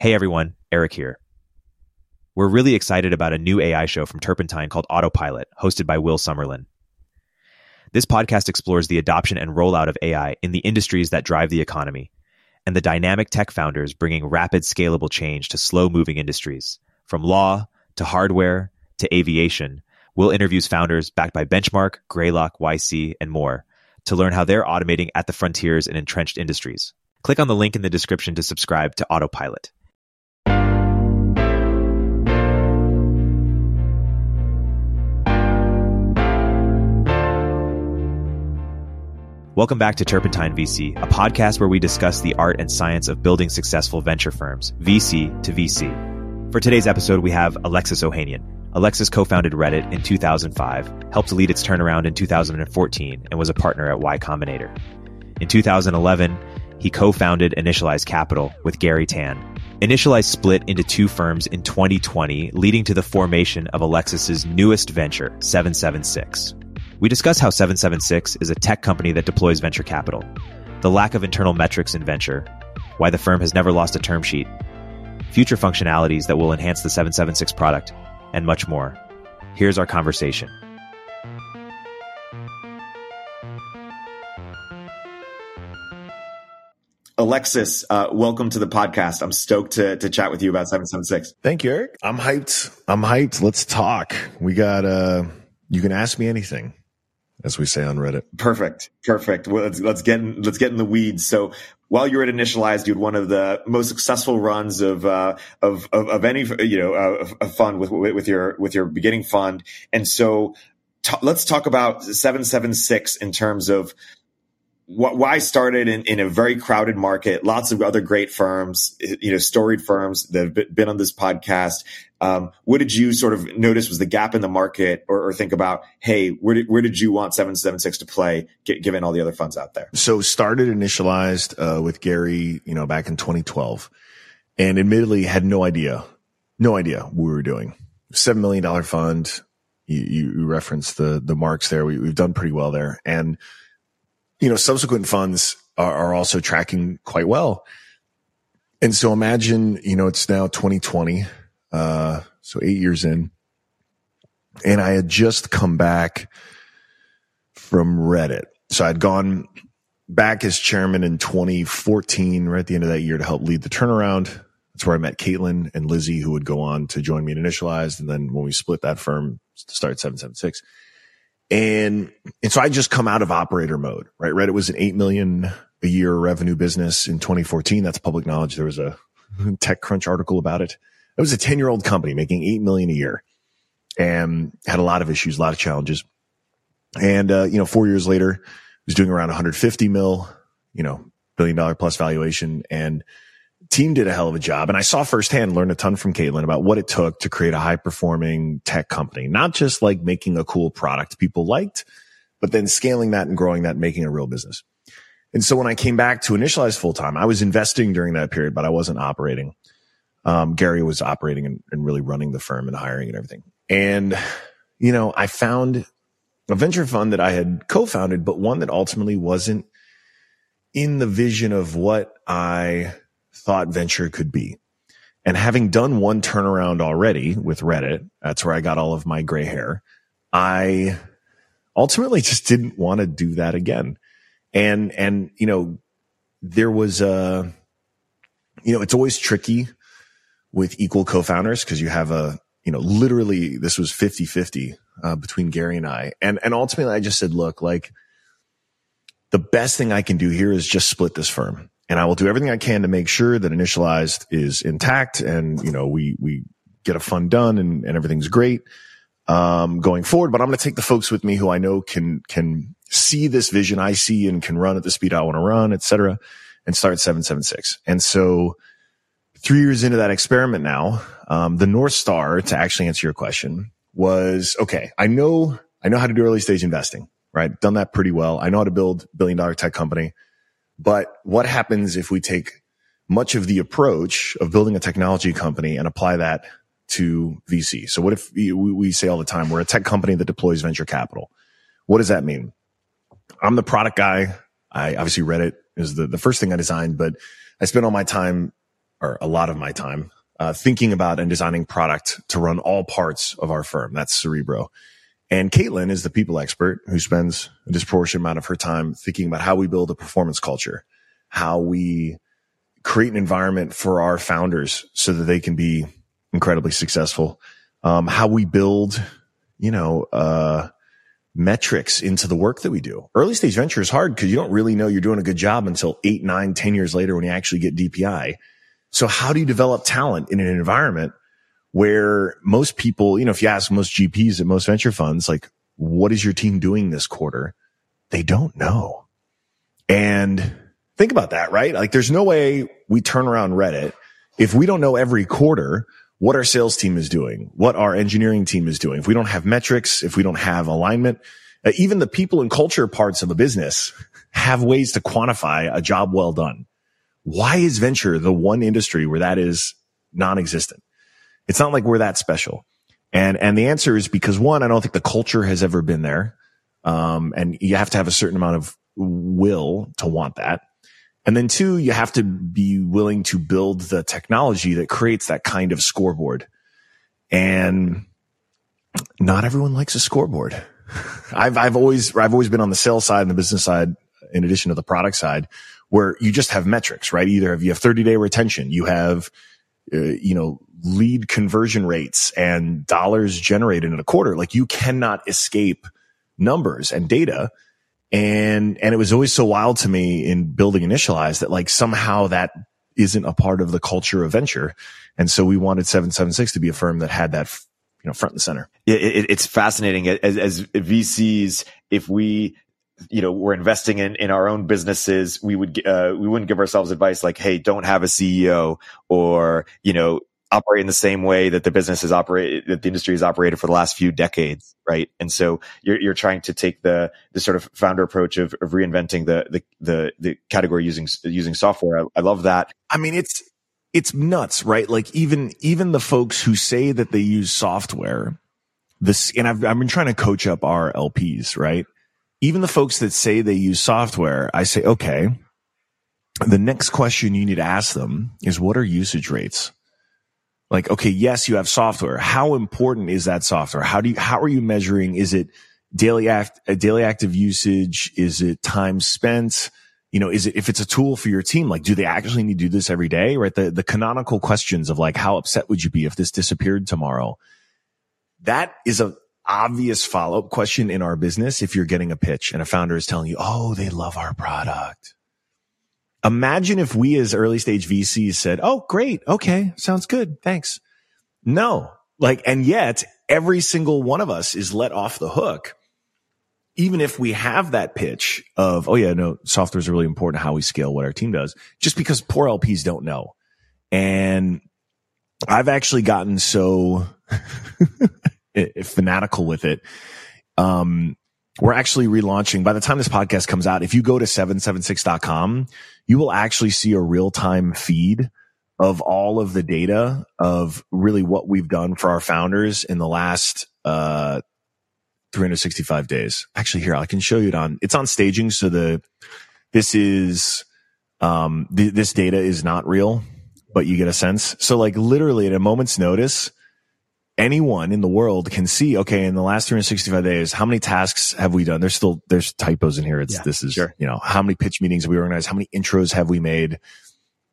Hey everyone, Erik here. We're really excited about a new AI show from Turpentine called Autopilot, hosted by Will Summerlin. This podcast explores the adoption and rollout of AI in the industries that drive the economy and the dynamic tech founders bringing rapid scalable change to slow moving industries. From law to hardware to aviation, Will interviews founders backed by Benchmark, Greylock, YC, and more to learn how they're automating at the frontiers in entrenched industries. Click on the link in the description to subscribe to Autopilot. Welcome back to Turpentine VC, a podcast where we discuss the art and science of building successful venture firms, VC to VC. For today's episode, we have Alexis Ohanian. Alexis co-founded Reddit in 2005, helped lead its turnaround in 2014, and was a partner at Y Combinator. In 2011, he co-founded Initialized Capital with Garry Tan. Initialized split into two firms in 2020, leading to the formation of Alexis's newest venture, 776. We discuss how 776 is a tech company that deploys venture capital, the lack of internal metrics in venture, why the firm has never lost a term sheet, future functionalities that will enhance the 776 product, and much more. Here's our conversation. Alexis, uh, welcome to the podcast. I'm stoked to, to chat with you about 776. Thank you, Erik. I'm hyped. I'm hyped. Let's talk. We got, uh, you can ask me anything as we say on Reddit. Perfect, perfect. Well, let's let's get in, let's get in the weeds. So while you were at Initialized, you had one of the most successful runs of uh, of, of, of any you know uh, fund with with your with your beginning fund, and so. T- let's talk about 776 in terms of why started in, in a very crowded market, lots of other great firms, you know, storied firms that have been on this podcast. Um, what did you sort of notice was the gap in the market or, or think about, hey, where did, where did you want 776 to play given all the other funds out there? So started initialized, uh, with Garry, you know, back in 2012 and admittedly had no idea, no idea what we were doing. $7 million fund. You, you referenced the, the marks there. We, we've done pretty well there. And, you know, subsequent funds are, are also tracking quite well. And so imagine, you know, it's now 2020, uh, so eight years in, and I had just come back from Reddit. So I'd gone back as chairman in 2014, right at the end of that year to help lead the turnaround. That's where I met Caitlin and Lizzie, who would go on to join me in Initialized. And then when we split that firm, start 776. And, and so I just come out of operator mode, right? Reddit was an 8 million a year revenue business in 2014. That's public knowledge. There was a TechCrunch article about it. It was a 10 year old company making 8 million a year and had a lot of issues, a lot of challenges. And, uh, you know, four years later, was doing around 150 mil, you know, billion dollar plus valuation and team did a hell of a job. And I saw firsthand, learned a ton from Caitlin about what it took to create a high performing tech company, not just like making a cool product people liked, but then scaling that and growing that and making a real business. And so when I came back to initialize full time, I was investing during that period, but I wasn't operating. Um, Garry was operating and, and really running the firm and hiring and everything. And, you know, I found a venture fund that I had co-founded, but one that ultimately wasn't in the vision of what I thought venture could be. And having done one turnaround already with Reddit, that's where I got all of my gray hair. I ultimately just didn't want to do that again. And, and, you know, there was a, you know, it's always tricky with equal co-founders because you have a, you know, literally this was 50 50 uh, between Garry and I. And, and ultimately I just said, look, like the best thing I can do here is just split this firm and I will do everything I can to make sure that initialized is intact and, you know, we, we get a fund done and, and everything's great, um, going forward. But I'm going to take the folks with me who I know can, can see this vision I see and can run at the speed I want to run, et cetera, and start 776. And so three years into that experiment now, um, the North Star to actually answer your question was, okay, I know, I know how to do early stage investing, right? Done that pretty well. I know how to build billion dollar tech company. But what happens if we take much of the approach of building a technology company and apply that to VC? So what if we say all the time, we're a tech company that deploys venture capital? What does that mean? I'm the product guy. I obviously Reddit is the, the first thing I designed, but I spent all my time or a lot of my time, uh, thinking about and designing product to run all parts of our firm. That's Cerebro. And Caitlin is the people expert who spends a disproportionate amount of her time thinking about how we build a performance culture, how we create an environment for our founders so that they can be incredibly successful. Um, how we build, you know, uh, metrics into the work that we do. Early stage venture is hard because you don't really know you're doing a good job until eight, nine, ten years later when you actually get DPI. So how do you develop talent in an environment where most people, you know, if you ask most GPs at most venture funds, like, what is your team doing this quarter? They don't know. And think about that, right? Like there's no way we turn around Reddit if we don't know every quarter what our sales team is doing, what our engineering team is doing. If we don't have metrics, if we don't have alignment, uh, even the people and culture parts of a business have ways to quantify a job well done. Why is venture the one industry where that is non-existent? It's not like we're that special. And, and the answer is because one, I don't think the culture has ever been there. Um, and you have to have a certain amount of will to want that. And then two, you have to be willing to build the technology that creates that kind of scoreboard. And not everyone likes a scoreboard. I've, I've always, I've always been on the sales side and the business side, in addition to the product side, where you just have metrics, right? Either if you have 30 day retention, you have, uh, you know, lead conversion rates and dollars generated in a quarter. Like you cannot escape numbers and data. And, and it was always so wild to me in building Initialize that like somehow that isn't a part of the culture of venture. And so we wanted 776 to be a firm that had that, you know, front and center. It, it, it's fascinating as, as VCs. If we, you know, we're investing in, in our own businesses, we would, uh, we wouldn't give ourselves advice like, Hey, don't have a CEO or, you know, operate in the same way that the business is operated, that the industry has operated for the last few decades, right? And so you're you're trying to take the the sort of founder approach of, of reinventing the, the the the category using using software. I, I love that. I mean, it's it's nuts, right? Like even even the folks who say that they use software, this and I've I've been trying to coach up our LPs, right? Even the folks that say they use software, I say, okay. The next question you need to ask them is what are usage rates? like, okay, yes, you have software. How important is that software? How do you, how are you measuring? Is it daily act, a daily active usage? Is it time spent? You know, is it, if it's a tool for your team, like, do they actually need to do this every day? Right. The, the canonical questions of like, how upset would you be if this disappeared tomorrow? That is a obvious follow up question in our business. If you're getting a pitch and a founder is telling you, Oh, they love our product Imagine if we as early stage VCs said, Oh, great. Okay. Sounds good. Thanks. No, like, and yet every single one of us is let off the hook. Even if we have that pitch of, Oh yeah, no, software is really important how we scale what our team does just because poor LPs don't know. And I've actually gotten so fanatical with it. Um, we're actually relaunching by the time this podcast comes out. If you go to 776.com, you will actually see a real time feed of all of the data of really what we've done for our founders in the last, uh, 365 days. Actually, here, I can show you it on, it's on staging. So the, this is, um, th- this data is not real, but you get a sense. So like literally at a moment's notice, anyone in the world can see, okay, in the last 365 days, how many tasks have we done? There's still, there's typos in here. It's, yeah, this is, sure. you know, how many pitch meetings have we organized? How many intros have we made?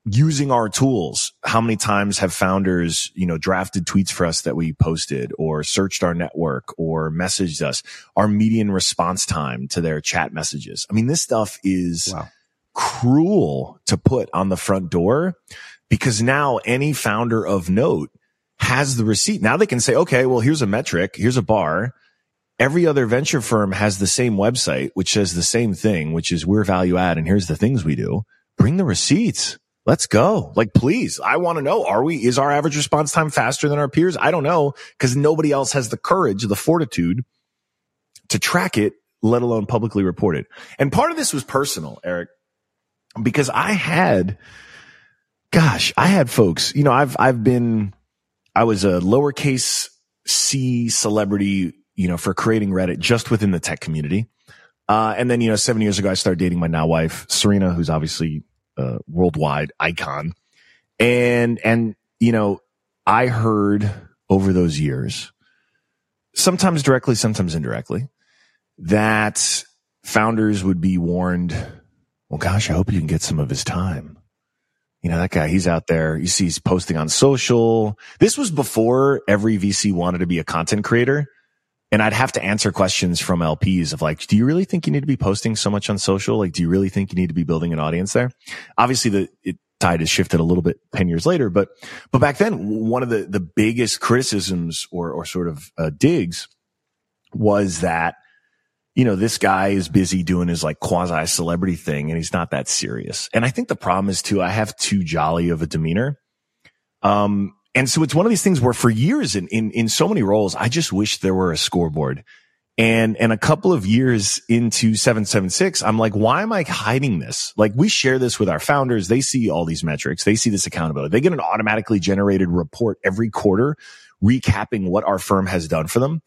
Using our tools, how many times have founders, you know, drafted tweets for us that we posted or searched our network or messaged us? Our median response time to their chat messages. I mean, this stuff is wow. cruel to put on the front door because now any founder of note has the receipt. Now they can say, okay, well, here's a metric. Here's a bar. Every other venture firm has the same website, which says the same thing, which is we're value add. And here's the things we do. Bring the receipts. Let's go. Like, please, I want to know, are we, is our average response time faster than our peers? I don't know because nobody else has the courage, the fortitude to track it, let alone publicly report it. And part of this was personal, Erik, because I had, gosh, I had folks, you know, I've, I've been, I was a lowercase c celebrity, you know, for creating Reddit just within the tech community. Uh, and then, you know, seven years ago, I started dating my now wife, Serena, who's obviously a worldwide icon. And, and, you know, I heard over those years, sometimes directly, sometimes indirectly, that founders would be warned, well, gosh, I hope you can get some of his time. You know, that guy, he's out there. You see, he's posting on social. This was before every VC wanted to be a content creator. And I'd have to answer questions from LPs of like, do you really think you need to be posting so much on social? Like, do you really think you need to be building an audience there? Obviously, the it, tide has shifted a little bit 10 years later, but, but back then, one of the, the biggest criticisms or, or sort of uh, digs was that, you know, this guy is busy doing his like quasi celebrity thing and he's not that serious. And I think the problem is too, I have too jolly of a demeanor. Um, and so it's one of these things where for years in, in, in so many roles, I just wish there were a scoreboard. And, and a couple of years into 776, I'm like, why am I hiding this? Like we share this with our founders. They see all these metrics. They see this accountability. They get an automatically generated report every quarter recapping what our firm has done for them.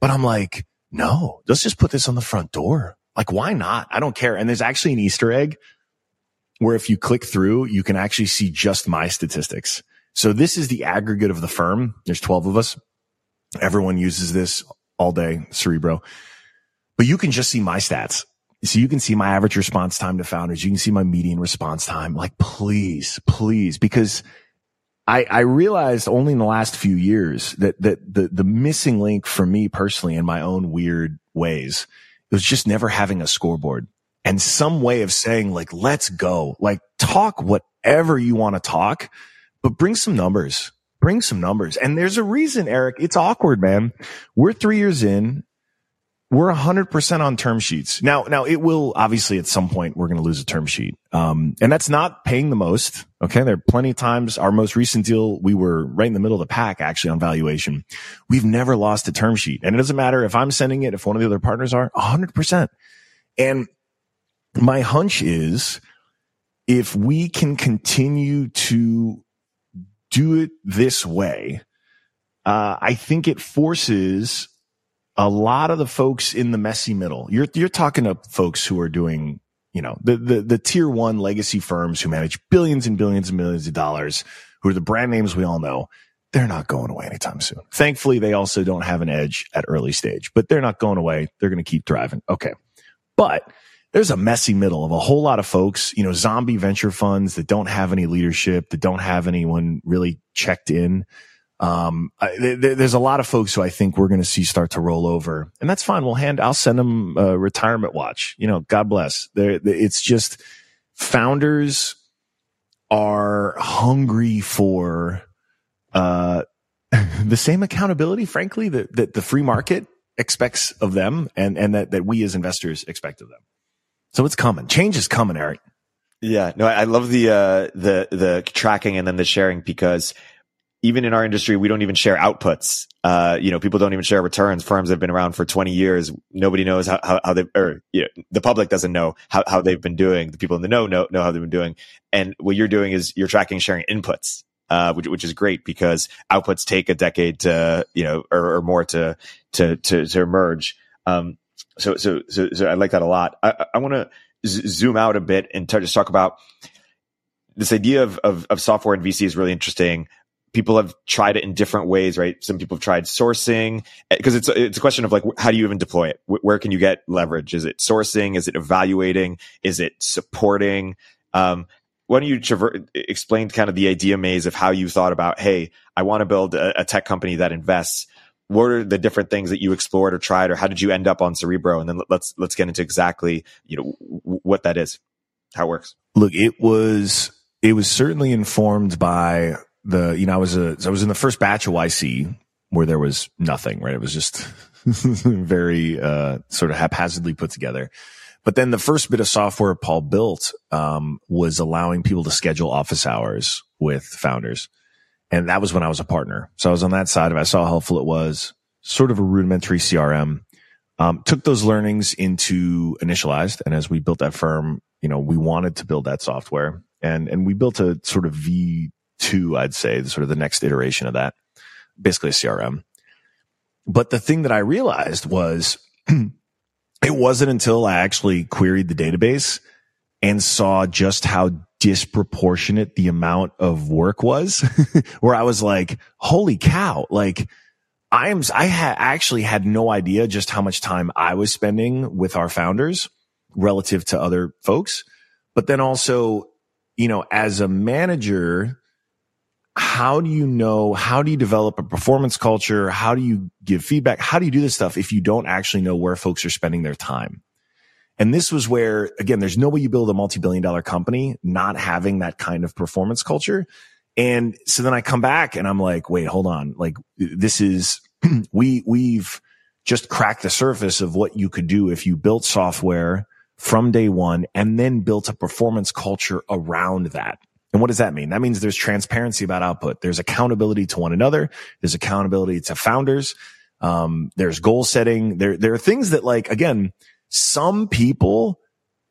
But I'm like, no, let's just put this on the front door. Like, why not? I don't care. And there's actually an Easter egg where if you click through, you can actually see just my statistics. So this is the aggregate of the firm. There's 12 of us. Everyone uses this all day, Cerebro, but you can just see my stats. So you can see my average response time to founders. You can see my median response time. Like, please, please, because I, I realized only in the last few years that, that the, the missing link for me personally in my own weird ways was just never having a scoreboard and some way of saying like, let's go, like talk whatever you want to talk, but bring some numbers, bring some numbers. And there's a reason, Erik. It's awkward, man. We're three years in we're 100% on term sheets. Now, now it will obviously at some point we're going to lose a term sheet. Um, and that's not paying the most. Okay. There are plenty of times our most recent deal, we were right in the middle of the pack actually on valuation. We've never lost a term sheet and it doesn't matter if I'm sending it, if one of the other partners are 100%. And my hunch is if we can continue to do it this way, uh, I think it forces a lot of the folks in the messy middle, you're, you're talking to folks who are doing, you know, the, the, the tier one legacy firms who manage billions and billions and millions of dollars, who are the brand names we all know. They're not going away anytime soon. Thankfully, they also don't have an edge at early stage, but they're not going away. They're going to keep thriving. Okay. But there's a messy middle of a whole lot of folks, you know, zombie venture funds that don't have any leadership, that don't have anyone really checked in um, I, th- there's a lot of folks who I think we're going to see start to roll over, and that's fine. We'll hand, I'll send them a retirement watch. You know, God bless. They're, it's just founders are hungry for uh, the same accountability, frankly, that, that the free market expects of them, and and that that we as investors expect of them. So it's coming. Change is coming, Erik. Yeah, no, I love the uh, the the tracking and then the sharing because even in our industry, we don't even share outputs. Uh, you know, people don't even share returns. Firms have been around for 20 years. Nobody knows how, how, how they, or, you know, the public doesn't know how, how they've been doing. The people in the know, know, know how they've been doing. And what you're doing is you're tracking sharing inputs, uh, which, which is great because outputs take a decade to, you know, or, or more to, to, to, to emerge. Um, so, so, so, so I like that a lot. I, I want to z- zoom out a bit and t- just talk about this idea of, of, of software and VC is really interesting people have tried it in different ways, right? Some people have tried sourcing because eh, it's it's a question of like how do you even deploy it? Where can you get leverage? Is it sourcing? Is it evaluating? Is it supporting? Um, why don't you traver- explain kind of the idea maze of how you thought about, hey, I want to build a, a, tech company that invests. What are the different things that you explored or tried, or how did you end up on Cerebro? And then let's let's get into exactly you know what that is, how it works. Look, it was it was certainly informed by the, you know, I was a, I was in the first batch of YC where there was nothing, right? It was just very, uh, sort of haphazardly put together. But then the first bit of software Paul built, um, was allowing people to schedule office hours with founders. And that was when I was a partner. So I was on that side of it. I saw how helpful it was, sort of a rudimentary CRM. Um, took those learnings into initialized. And as we built that firm, you know, we wanted to build that software and, and we built a sort of V two, I'd say, sort of the next iteration of that, basically a CRM. But the thing that I realized was it wasn't until I actually queried the database and saw just how disproportionate the amount of work was where I was like, holy cow, like I am, I ha- actually had no idea just how much time I was spending with our founders relative to other folks. But then also, you know, as a manager, how do you know, how do you develop a performance culture? How do you give feedback? How do you do this stuff if you don't actually know where folks are spending their time? And this was where, again, there's no way you build a multi-billion dollar company not having that kind of performance culture. And so then I come back and I'm like, wait, hold on. Like this is, we, we've just cracked the surface of what you could do if you built software from day one and then built a performance culture around that. And what does that mean? That means there's transparency about output. There's accountability to one another. There's accountability to founders. Um, there's goal setting. There, there are things that like, again, some people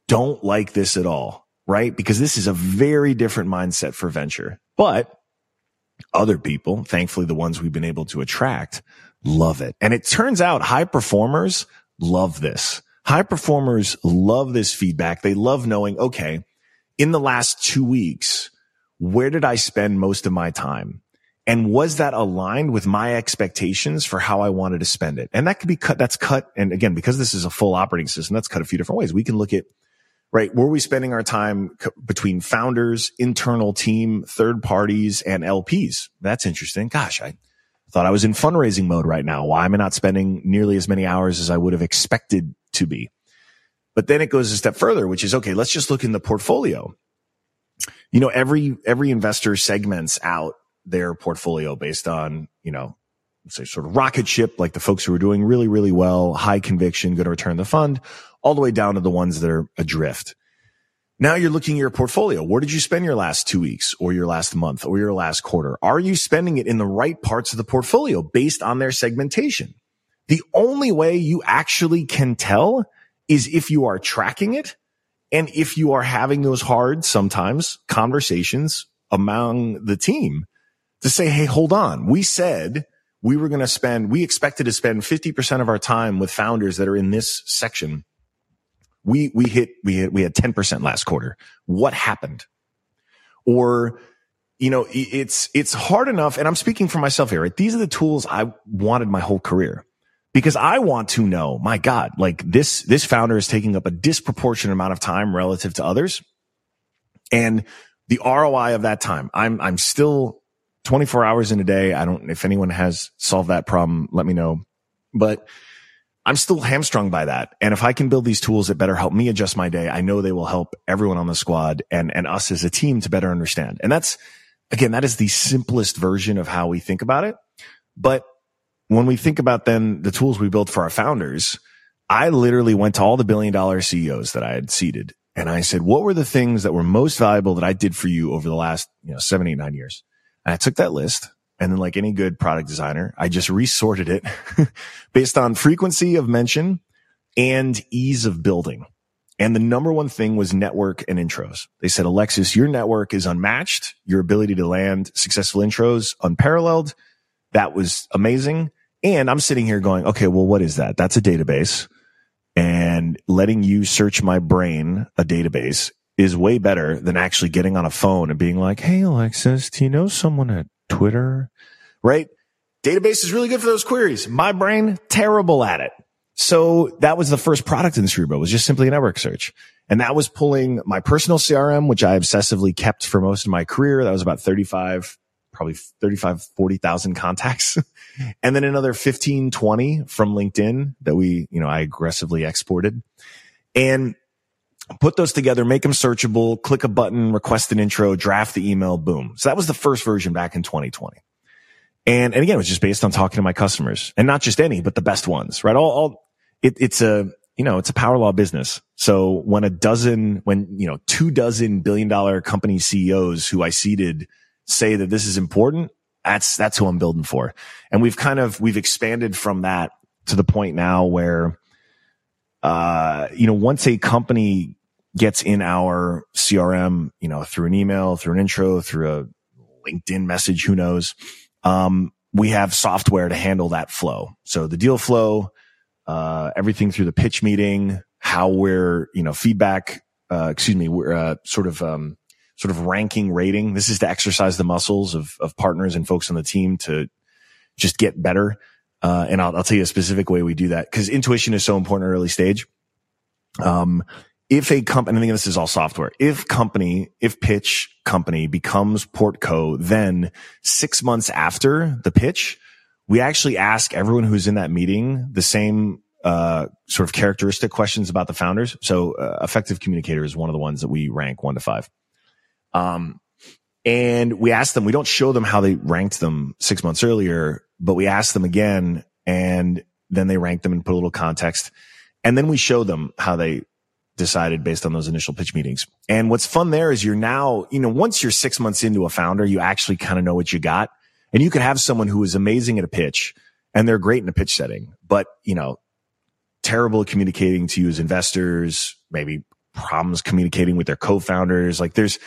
don't like this at all, right? Because this is a very different mindset for venture, but other people, thankfully the ones we've been able to attract love it. And it turns out high performers love this. High performers love this feedback. They love knowing, okay, in the last two weeks, where did I spend most of my time? And was that aligned with my expectations for how I wanted to spend it? And that could be cut. That's cut. And again, because this is a full operating system, that's cut a few different ways. We can look at, right? Were we spending our time between founders, internal team, third parties and LPs? That's interesting. Gosh, I thought I was in fundraising mode right now. Why am I not spending nearly as many hours as I would have expected to be? But then it goes a step further, which is, okay, let's just look in the portfolio you know, every, every investor segments out their portfolio based on, you know, say sort of rocket ship, like the folks who are doing really, really well, high conviction, going to return the fund, all the way down to the ones that are adrift. Now you're looking at your portfolio. Where did you spend your last two weeks or your last month or your last quarter? Are you spending it in the right parts of the portfolio based on their segmentation? The only way you actually can tell is if you are tracking it and if you are having those hard, sometimes conversations among the team to say, Hey, hold on. We said we were going to spend, we expected to spend 50% of our time with founders that are in this section. We, we hit, we hit, we had 10% last quarter. What happened? Or, you know, it's, it's hard enough. And I'm speaking for myself here, right? These are the tools I wanted my whole career because I want to know, my God, like this, this founder is taking up a disproportionate amount of time relative to others. And the ROI of that time, I'm, I'm still 24 hours in a day. I don't, if anyone has solved that problem, let me know. But I'm still hamstrung by that. And if I can build these tools that better help me adjust my day, I know they will help everyone on the squad and, and us as a team to better understand. And that's, again, that is the simplest version of how we think about it. But when we think about then the tools we built for our founders, I literally went to all the billion dollar CEOs that I had seeded and I said, what were the things that were most valuable that I did for you over the last, you know, seven, eight, nine years? And I took that list and then like any good product designer, I just resorted it based on frequency of mention and ease of building. And the number one thing was network and intros. They said, Alexis, your network is unmatched. Your ability to land successful intros unparalleled. That was amazing. And I'm sitting here going, okay, well, what is that? That's a database and letting you search my brain, a database is way better than actually getting on a phone and being like, Hey, Alexis, do you know someone at Twitter? Right? Database is really good for those queries. My brain, terrible at it. So that was the first product in Cerebro was just simply a network search. And that was pulling my personal CRM, which I obsessively kept for most of my career. That was about 35 probably 35, 40,000 contacts and then another 15, 20 from LinkedIn that we, you know, I aggressively exported and put those together, make them searchable, click a button, request an intro, draft the email, boom. So that was the first version back in 2020. And, and again, it was just based on talking to my customers and not just any, but the best ones, right? All, all it, it's a, you know, it's a power law business. So when a dozen, when, you know, two dozen billion dollar company CEOs who I seeded say that this is important, that's, that's who I'm building for. And we've kind of, we've expanded from that to the point now where, uh, you know, once a company gets in our CRM, you know, through an email, through an intro, through a LinkedIn message, who knows, um, we have software to handle that flow. So the deal flow, uh, everything through the pitch meeting, how we're, you know, feedback, uh, excuse me, we're, uh, sort of, um, sort of ranking rating. This is to exercise the muscles of, of partners and folks on the team to just get better. Uh, and I'll, I'll tell you a specific way we do that because intuition is so important early stage. Um, if a company, I think this is all software, if company, if pitch company becomes Portco, then six months after the pitch, we actually ask everyone who's in that meeting the same uh, sort of characteristic questions about the founders. So, uh, effective communicator is one of the ones that we rank one to five. Um, and we ask them, we don't show them how they ranked them six months earlier, but we ask them again and then they rank them and put a little context. And then we show them how they decided based on those initial pitch meetings. And what's fun there is you're now, you know, once you're six months into a founder, you actually kind of know what you got. And you could have someone who is amazing at a pitch and they're great in a pitch setting, but you know, terrible at communicating to you as investors, maybe problems communicating with their co-founders. Like there's,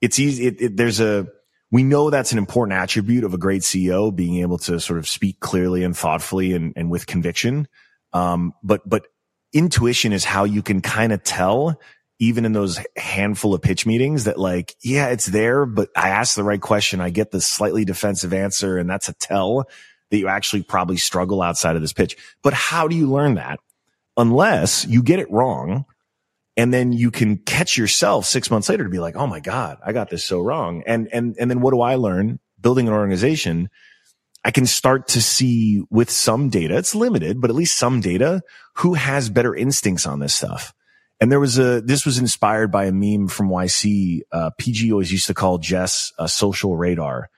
it's easy. It, it, there's a, we know that's an important attribute of a great CEO being able to sort of speak clearly and thoughtfully and, and with conviction. Um, but, but intuition is how you can kind of tell even in those handful of pitch meetings that like, yeah, it's there, but I ask the right question. I get the slightly defensive answer and that's a tell that you actually probably struggle outside of this pitch. But how do you learn that? Unless you get it wrong and then you can catch yourself six months later to be like, Oh my God, I got this so wrong. And, and, and then what do I learn building an organization? I can start to see with some data, it's limited, but at least some data, who has better instincts on this stuff. And there was a, this was inspired by a meme from YC. Uh, PG always used to call Jess a social radar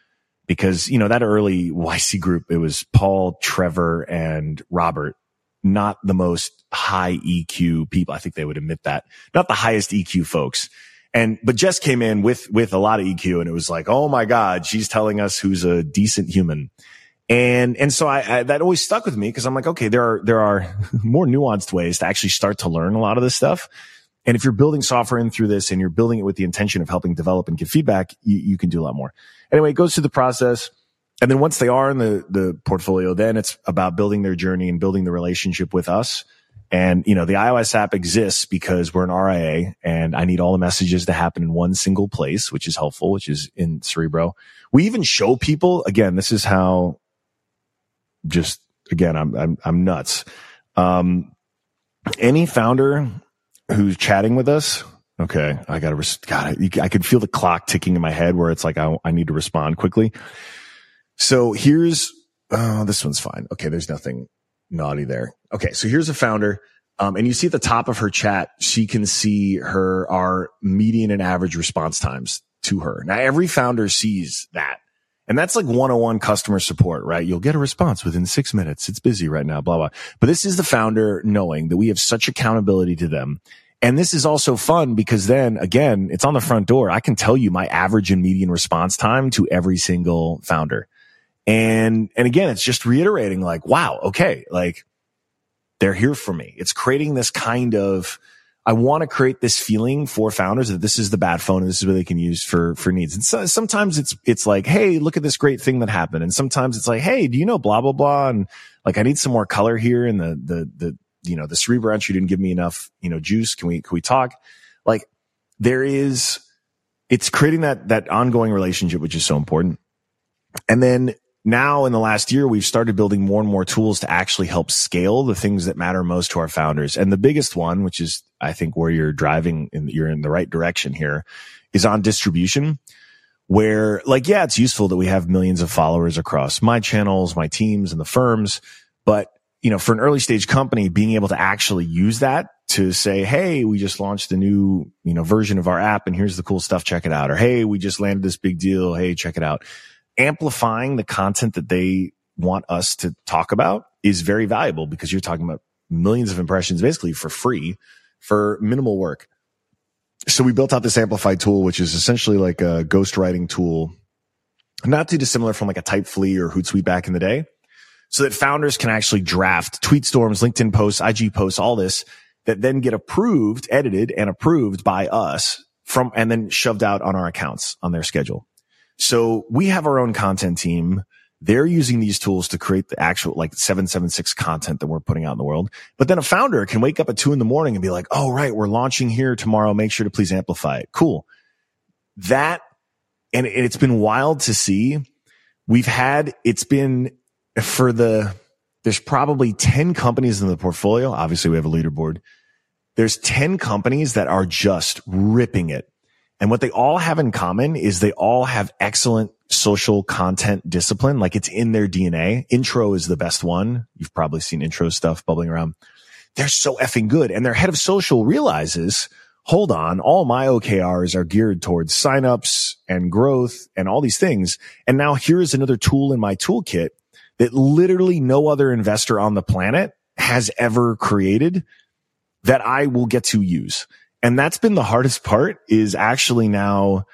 because, you know, that early YC group, it was Paul, Trevor, and Robert, not the most high EQ people. I think they would admit that. Not the highest EQ folks. And, but Jess came in with, with a lot of EQ and it was like, Oh my God, she's telling us who's a decent human. And, and so I, I that always stuck with me because I'm like, okay, there are, there are more nuanced ways to actually start to learn a lot of this stuff. And if you're building software in through this and you're building it with the intention of helping develop and give feedback, you, you can do a lot more. Anyway, it goes through the process. And then once they are in the, the portfolio, then it's about building their journey and building the relationship with us. And, you know, the iOS app exists because we're an RIA and I need all the messages to happen in one single place, which is helpful, which is in Cerebro. We even show people, again, this is how just, again, I'm, I'm, I'm nuts. Um, any founder who's chatting with us, okay, I gotta, res- God, I, I could feel the clock ticking in my head where it's like, I, I need to respond quickly. So here's, oh, this one's fine. Okay. There's nothing naughty there. Okay. So here's a founder. Um, and you see at the top of her chat, she can see her, our median and average response times to her. Now every founder sees that. And that's like one-on-one customer support, right? You'll get a response within six minutes. It's busy right now, blah, blah. But this is the founder knowing that we have such accountability to them. And this is also fun because then again, it's on the front door. I can tell you my average and median response time to every single founder. And, and again, it's just reiterating like, wow, okay, like they're here for me. It's creating this kind of, I want to create this feeling for founders that this is the bad phone and this is what they can use for, for needs. And so, sometimes it's, it's like, Hey, look at this great thing that happened. And sometimes it's like, Hey, do you know blah, blah, blah? And like, I need some more color here in the, the, the, you know, the Cerebro you didn't give me enough, you know, juice. Can we, can we talk? Like there is, it's creating that, that ongoing relationship, which is so important. And then now in the last year, we've started building more and more tools to actually help scale the things that matter most to our founders. And the biggest one, which is, I think, where you're driving and you're in the right direction here is on distribution where like, yeah, it's useful that we have millions of followers across my channels, my teams and the firms. But, you know, for an early stage company, being able to actually use that to say, Hey, we just launched a new, you know, version of our app and here's the cool stuff. Check it out. Or, Hey, we just landed this big deal. Hey, check it out amplifying the content that they want us to talk about is very valuable because you're talking about millions of impressions basically for free for minimal work. So we built out this amplified tool, which is essentially like a ghostwriting tool, not too dissimilar from like a Typefully or Hootsuite back in the day. So that founders can actually draft tweet storms, LinkedIn posts, IG posts, all this that then get approved, edited and approved by us from, and then shoved out on our accounts on their schedule. So we have our own content team. They're using these tools to create the actual like 776 content that we're putting out in the world. But then a founder can wake up at two in the morning and be like, Oh, right. We're launching here tomorrow. Make sure to please amplify it. Cool. that, and it's been wild to see. We've had, it's been for the, there's probably 10 companies in the portfolio. Obviously we have a leaderboard. There's 10 companies that are just ripping it. And what they all have in common is they all have excellent social content discipline. Like it's in their DNA. Intro is the best one. You've probably seen intro stuff bubbling around. They're so effing good. And their head of social realizes, hold on, all my OKRs are geared towards signups and growth and all these things. And now here's another tool in my toolkit that literally no other investor on the planet has ever created that I will get to use. And that's been the hardest part is actually now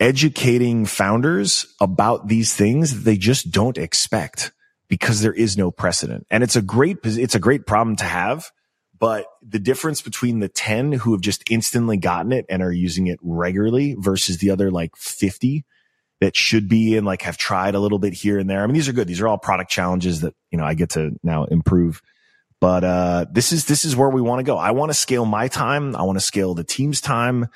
educating founders about these things that they just don't expect because there is no precedent. And it's a great, it's a great problem to have. But the difference between the 10 who have just instantly gotten it and are using it regularly versus the other like 50 that should be and like have tried a little bit here and there. I mean, these are good. These are all product challenges that, you know, I get to now improve. But, uh, this is, this is where we want to go. I want to scale my time. I want to scale the team's time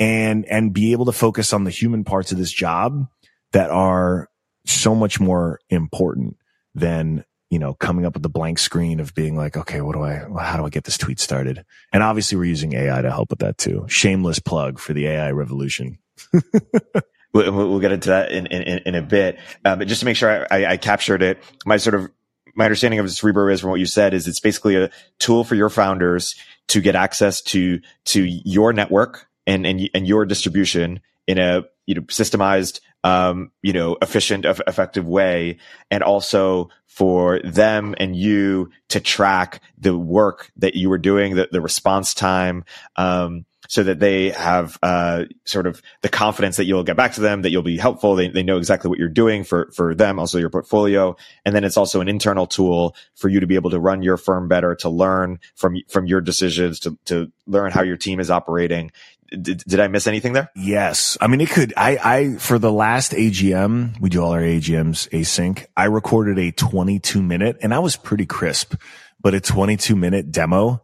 and, and be able to focus on the human parts of this job that are so much more important than, you know, coming up with the blank screen of being like, okay, what do I, how do I get this tweet started? And obviously we're using AI to help with that too. Shameless plug for the AI revolution. we'll, get into that in, in, in a bit. Uh, but just to make sure I, I, captured it, my sort of my understanding of Cerebro is from what you said is it's basically a tool for your founders to get access to to your network and and and your distribution in a you know systemized um you know efficient effective way. And also for them and you to track the work that you were doing the, the response time um so that they have uh, sort of the confidence that you'll get back to them, that you'll be helpful. They, they know exactly what you're doing for, for them, also your portfolio. And then it's also an internal tool for you to be able to run your firm better, to learn from, from your decisions, to, to learn how your team is operating. Did, did I miss anything there? Yes. I mean, it could, I, I, for the last AGM, we do all our AGMs async. I recorded a 22 minute and I was pretty crisp, but a 22 minute demo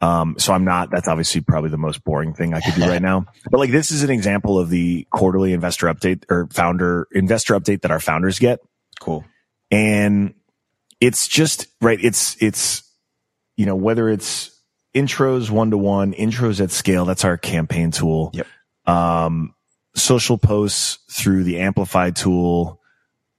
um, so I'm not, that's obviously probably the most boring thing I could do right now. But like this is an example of the quarterly investor update or founder investor update that our founders get. Cool. And it's just, right. It's, it's, you know, whether it's intros one to one, intros at scale, that's our campaign tool. Yep. Um, social posts through the amplified tool.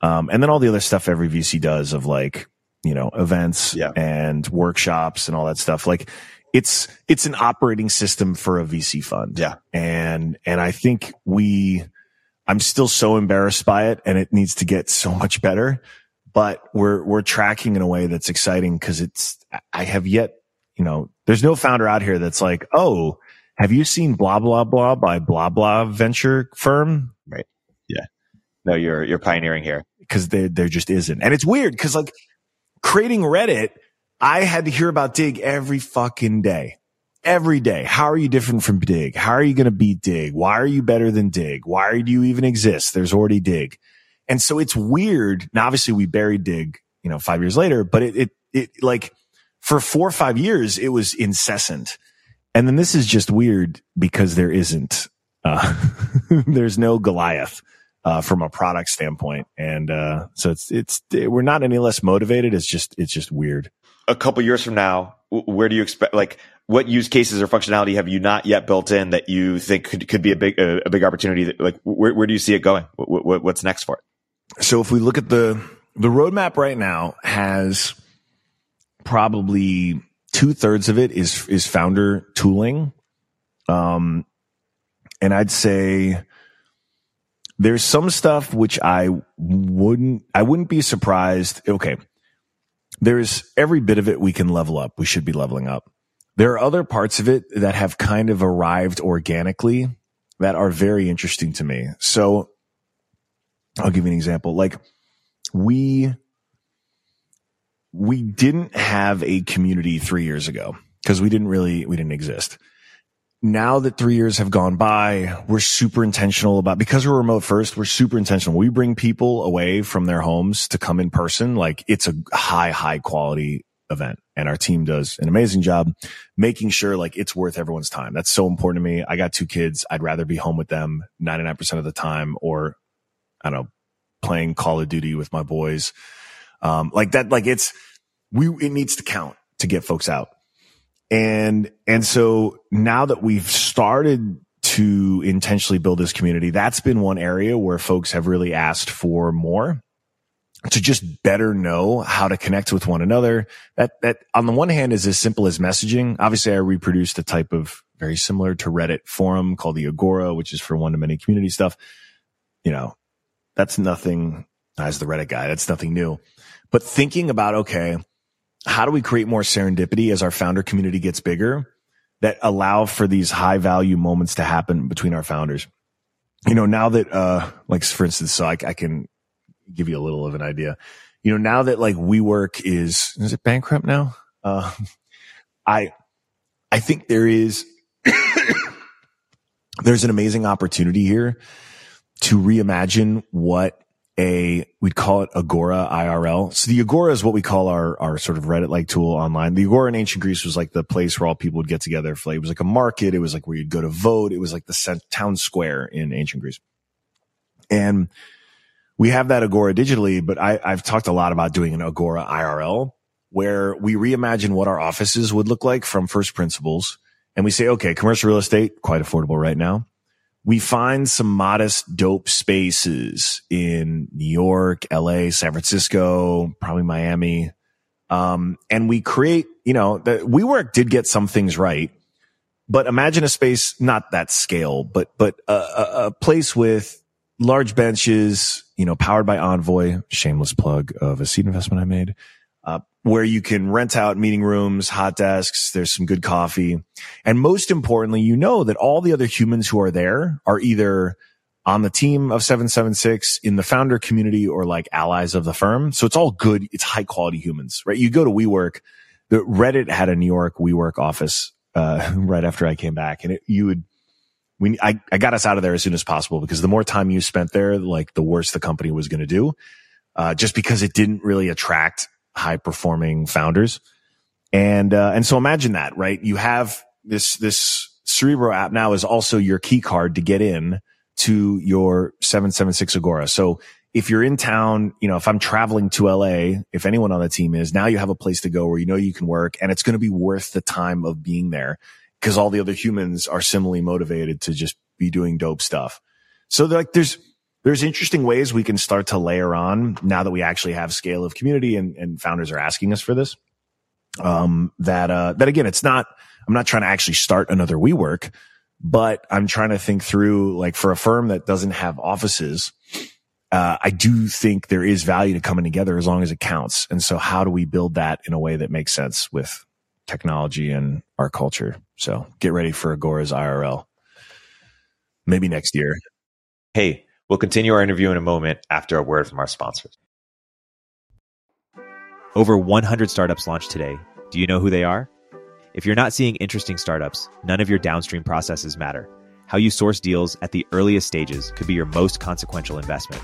Um, and then all the other stuff every VC does of like, you know, events yeah. and workshops and all that stuff. Like it's it's an operating system for a VC fund. Yeah. And and I think we I'm still so embarrassed by it and it needs to get so much better, but we're we're tracking in a way that's exciting cuz it's I have yet, you know, there's no founder out here that's like, "Oh, have you seen blah blah blah by blah blah venture firm?" Right. Yeah. No, you're you're pioneering here. Cuz there there just isn't. And it's weird cuz like creating Reddit I had to hear about Digg every fucking day. Every day. How are you different from Digg? How are you going to beat Digg? Why are you better than Digg? Why do you even exist? There's already Digg. And so it's weird. Now, obviously we buried Digg, you know, five years later, but it, it, it like for four or five years, it was incessant. And then this is just weird because there isn't, uh, there's no Goliath. Uh, from a product standpoint. And, uh, so it's, it's, we're not any less motivated. It's just, it's just weird a couple years from now, where do you expect, like, what use cases or functionality have you not yet built in that you think could, could be a big, a, a big opportunity? That, like, where, where do you see it going? What, what, what's next for it? So if we look at the, the roadmap right now has probably two thirds of it is, is founder tooling. Um, and I'd say there's some stuff which I wouldn't, I wouldn't be surprised. Okay there's every bit of it we can level up. We should be leveling up. There are other parts of it that have kind of arrived organically that are very interesting to me. So I'll give you an example. Like we, we didn't have a community three years ago because we didn't really, we didn't exist now that three years have gone by, we're super intentional about, because we're remote first, we're super intentional. We bring people away from their homes to come in person. Like it's a high, high quality event and our team does an amazing job making sure like it's worth everyone's time. That's so important to me. I got two kids. I'd rather be home with them 99% of the time or I don't know, playing Call of Duty with my boys. Um, like that, like it's, we, it needs to count to get folks out. And, and so now that we've started to intentionally build this community, that's been one area where folks have really asked for more to just better know how to connect with one another. That, that on the one hand is as simple as messaging. Obviously I reproduced a type of very similar to Reddit forum called the Agora, which is for one to many community stuff. You know, that's nothing as the Reddit guy. That's nothing new, but thinking about, okay, how do we create more serendipity as our founder community gets bigger that allow for these high value moments to happen between our founders? You know, now that, uh, like for instance, so I, I can give you a little of an idea. You know, now that like WeWork is, is it bankrupt now? Uh, I, I think there is, there's an amazing opportunity here to reimagine what a, we'd call it Agora IRL. So the Agora is what we call our, our sort of Reddit like tool online. The Agora in ancient Greece was like the place where all people would get together for like, it was like a market. It was like where you'd go to vote. It was like the town square in ancient Greece. And we have that Agora digitally, but I, I've talked a lot about doing an Agora IRL where we reimagine what our offices would look like from first principles. And we say, okay, commercial real estate, quite affordable right now we find some modest dope spaces in New York, LA, San Francisco, probably Miami. Um, and we create, you know, the WeWork did get some things right, but imagine a space, not that scale, but, but a, a, a place with large benches, you know, powered by Envoy, shameless plug of a seed investment I made, where you can rent out meeting rooms, hot desks. There's some good coffee. And most importantly, you know that all the other humans who are there are either on the team of 776 in the founder community or like allies of the firm. So it's all good. It's high quality humans, right? You go to WeWork, the Reddit had a New York WeWork office, uh, right after I came back and it, you would, we, I, I got us out of there as soon as possible because the more time you spent there, like the worse the company was going to do. Uh, just because it didn't really attract high performing founders. And, uh, and so imagine that, right? You have this, this Cerebro app now is also your key card to get in to your 776 Agora. So if you're in town, you know, if I'm traveling to LA, if anyone on the team is, now you have a place to go where you know you can work and it's going to be worth the time of being there because all the other humans are similarly motivated to just be doing dope stuff. So like there's, there's interesting ways we can start to layer on now that we actually have scale of community and, and founders are asking us for this. Um, that, uh, that again, it's not, I'm not trying to actually start another WeWork, but I'm trying to think through like for a firm that doesn't have offices. Uh, I do think there is value to coming together as long as it counts. And so how do we build that in a way that makes sense with technology and our culture? So get ready for Agora's IRL. Maybe next year. Hey, We'll continue our interview in a moment after a word from our sponsors. Over 100 startups launched today. Do you know who they are? If you're not seeing interesting startups, none of your downstream processes matter. How you source deals at the earliest stages could be your most consequential investment.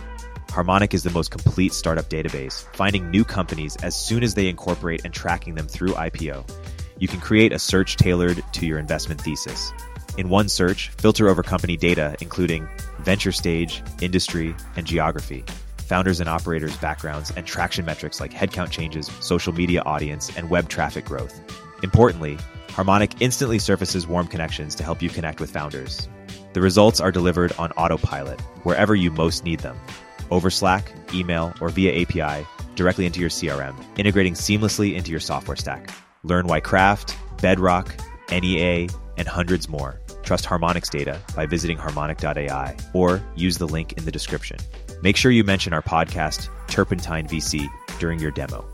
Harmonic is the most complete startup database, finding new companies as soon as they incorporate and tracking them through IPO. You can create a search tailored to your investment thesis. In one search, filter over company data, including venture stage, industry, and geography, founders and operators' backgrounds, and traction metrics like headcount changes, social media audience, and web traffic growth. Importantly, Harmonic instantly surfaces warm connections to help you connect with founders. The results are delivered on autopilot, wherever you most need them over Slack, email, or via API directly into your CRM, integrating seamlessly into your software stack. Learn why Craft, Bedrock, NEA, and hundreds more Trust Harmonic's data by visiting harmonic.ai or use the link in the description. Make sure you mention our podcast, Turpentine VC, during your demo.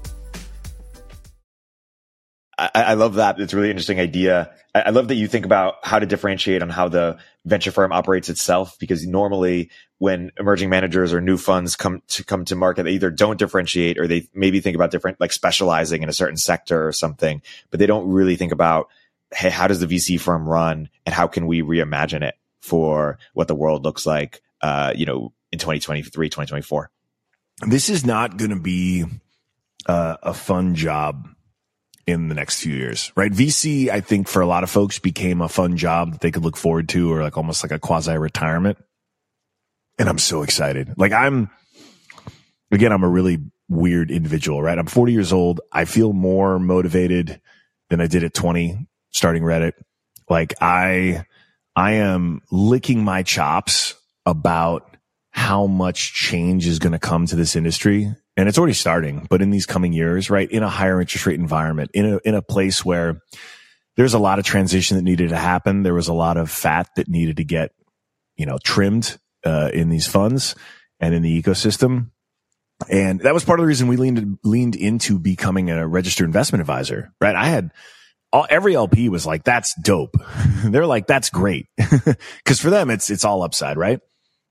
I, I love that. It's a really interesting idea. I, I love that you think about how to differentiate on how the venture firm operates itself, because normally when emerging managers or new funds come to come to market, they either don't differentiate or they maybe think about different, like specializing in a certain sector or something, but they don't really think about hey, how does the VC firm run and how can we reimagine it for what the world looks like, uh, you know, in 2023, 2024? This is not going to be uh, a fun job in the next few years, right? VC, I think for a lot of folks became a fun job that they could look forward to or like almost like a quasi retirement. And I'm so excited. Like I'm, again, I'm a really weird individual, right? I'm 40 years old. I feel more motivated than I did at 20 starting Reddit. Like I, I am licking my chops about how much change is going to come to this industry. And it's already starting, but in these coming years, right? In a higher interest rate environment, in a, in a place where there's a lot of transition that needed to happen. There was a lot of fat that needed to get, you know, trimmed, uh, in these funds and in the ecosystem. And that was part of the reason we leaned, leaned into becoming a registered investment advisor, right? I had all, every LP was like, that's dope. They're like, that's great. Cause for them, it's, it's all upside, right?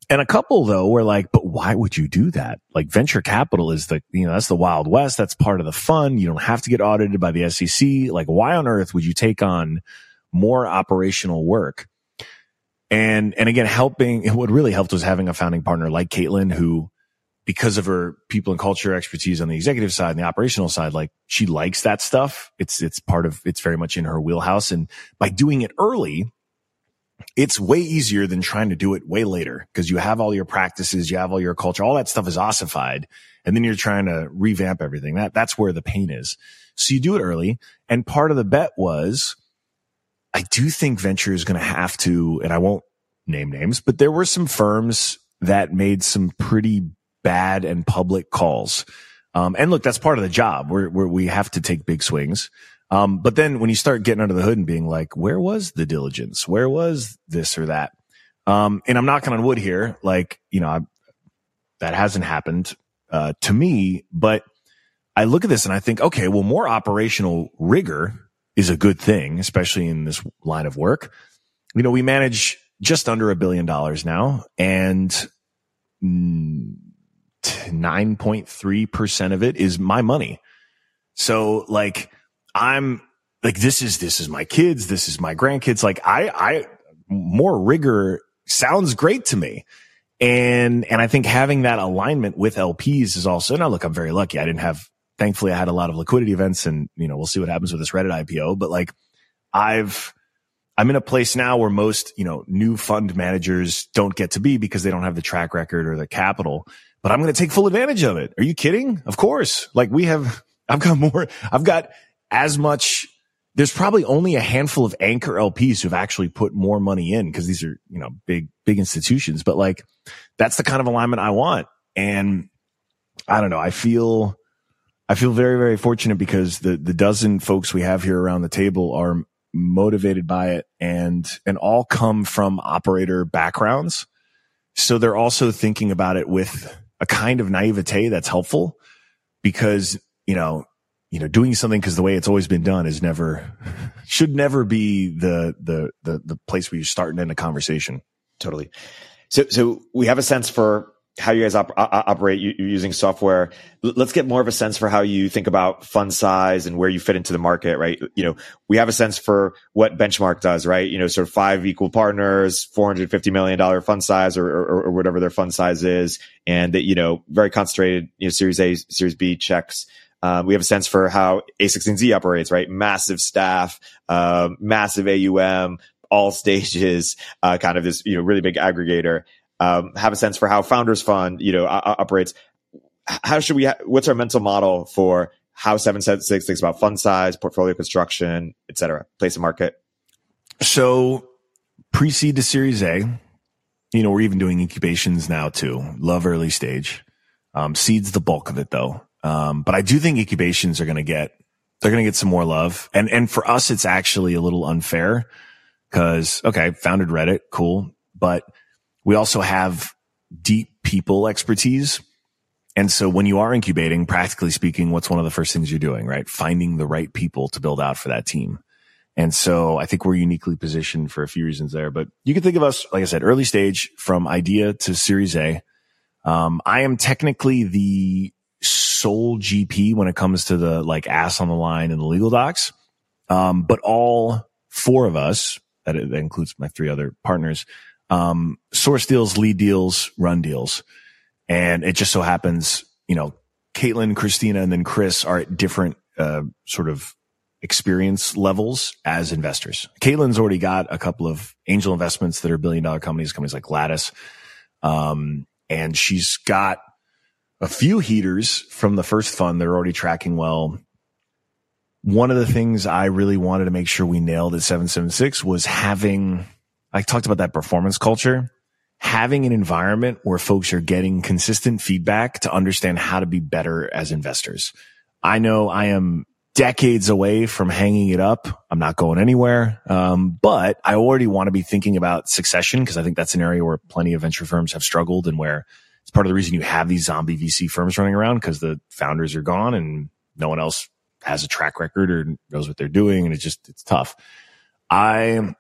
And a couple though were like, but why would you do that? Like venture capital is the, you know, that's the wild west. That's part of the fun. You don't have to get audited by the SEC. Like why on earth would you take on more operational work? And, and again, helping, what really helped was having a founding partner like Caitlin who because of her people and culture expertise on the executive side and the operational side, like she likes that stuff. It's, it's part of, it's very much in her wheelhouse. And by doing it early, it's way easier than trying to do it way later because you have all your practices, you have all your culture, all that stuff is ossified. And then you're trying to revamp everything. That, that's where the pain is. So you do it early. And part of the bet was I do think venture is going to have to, and I won't name names, but there were some firms that made some pretty bad and public calls. Um, and look, that's part of the job where, where we have to take big swings. Um, but then when you start getting under the hood and being like, where was the diligence? Where was this or that? Um, and I'm knocking on wood here. Like, you know, I, that hasn't happened, uh, to me, but I look at this and I think, okay, well, more operational rigor is a good thing, especially in this line of work. You know, we manage just under a billion dollars now and mm, 9.3% of it is my money. So like I'm like, this is, this is my kids. This is my grandkids. Like I, I, more rigor sounds great to me. And, and I think having that alignment with LPs is also, now look, I'm very lucky. I didn't have, thankfully I had a lot of liquidity events and, you know, we'll see what happens with this Reddit IPO, but like I've, I'm in a place now where most, you know, new fund managers don't get to be because they don't have the track record or the capital but I'm going to take full advantage of it. Are you kidding? Of course. Like we have, I've got more, I've got as much. There's probably only a handful of anchor LPs who've actually put more money in because these are, you know, big, big institutions, but like that's the kind of alignment I want. And I don't know. I feel, I feel very, very fortunate because the, the dozen folks we have here around the table are motivated by it and, and all come from operator backgrounds. So they're also thinking about it with a kind of naivete that's helpful because, you know, you know, doing something because the way it's always been done is never, should never be the, the, the, the place where you start and end a conversation. Totally. So, so we have a sense for how you guys op- operate using software. let's get more of a sense for how you think about fund size and where you fit into the market, right? You know, we have a sense for what Benchmark does, right? You know, sort of five equal partners, $450 million fund size or, or, or whatever their fund size is. And that, you know, very concentrated, you know, series A, series B checks. Um, we have a sense for how A16Z operates, right? Massive staff, uh, massive AUM, all stages, uh, kind of this, you know, really big aggregator um, have a sense for how Founders Fund, you know, operates. How should we? Ha- what's our mental model for how Seven Six thinks about fund size, portfolio construction, et cetera, place of market? So pre-seed to Series A. You know, we're even doing incubations now too. Love early stage. Um, seed's the bulk of it though. Um, but I do think incubations are going to get, they're going to get some more love. And, and for us, it's actually a little unfair because, okay, founded Reddit, cool. But we also have deep people expertise. And so when you are incubating, practically speaking, what's one of the first things you're doing, right? Finding the right people to build out for that team. And so I think we're uniquely positioned for a few reasons there, but you can think of us, like I said, early stage from idea to series A. Um, I am technically the sole GP when it comes to the like ass on the line and the legal docs. Um, but all four of us, that, includes my three other partners, um, source deals, lead deals, run deals. And it just so happens, you know, Caitlin, Christina, and then Chris are at different, uh, sort of experience levels as investors. Caitlin's already got a couple of angel investments that are billion dollar companies, companies like Lattice. Um, and she's got a few heaters from the first fund that are already tracking well. One of the things I really wanted to make sure we nailed at 776 was having, I talked about that performance culture, having an environment where folks are getting consistent feedback to understand how to be better as investors. I know I am decades away from hanging it up. I'm not going anywhere. Um, but I already want to be thinking about succession because I think that's an area where plenty of venture firms have struggled and where it's part of the reason you have these zombie VC firms running around because the founders are gone and no one else has a track record or knows what they're doing. And it's just, it's tough. I,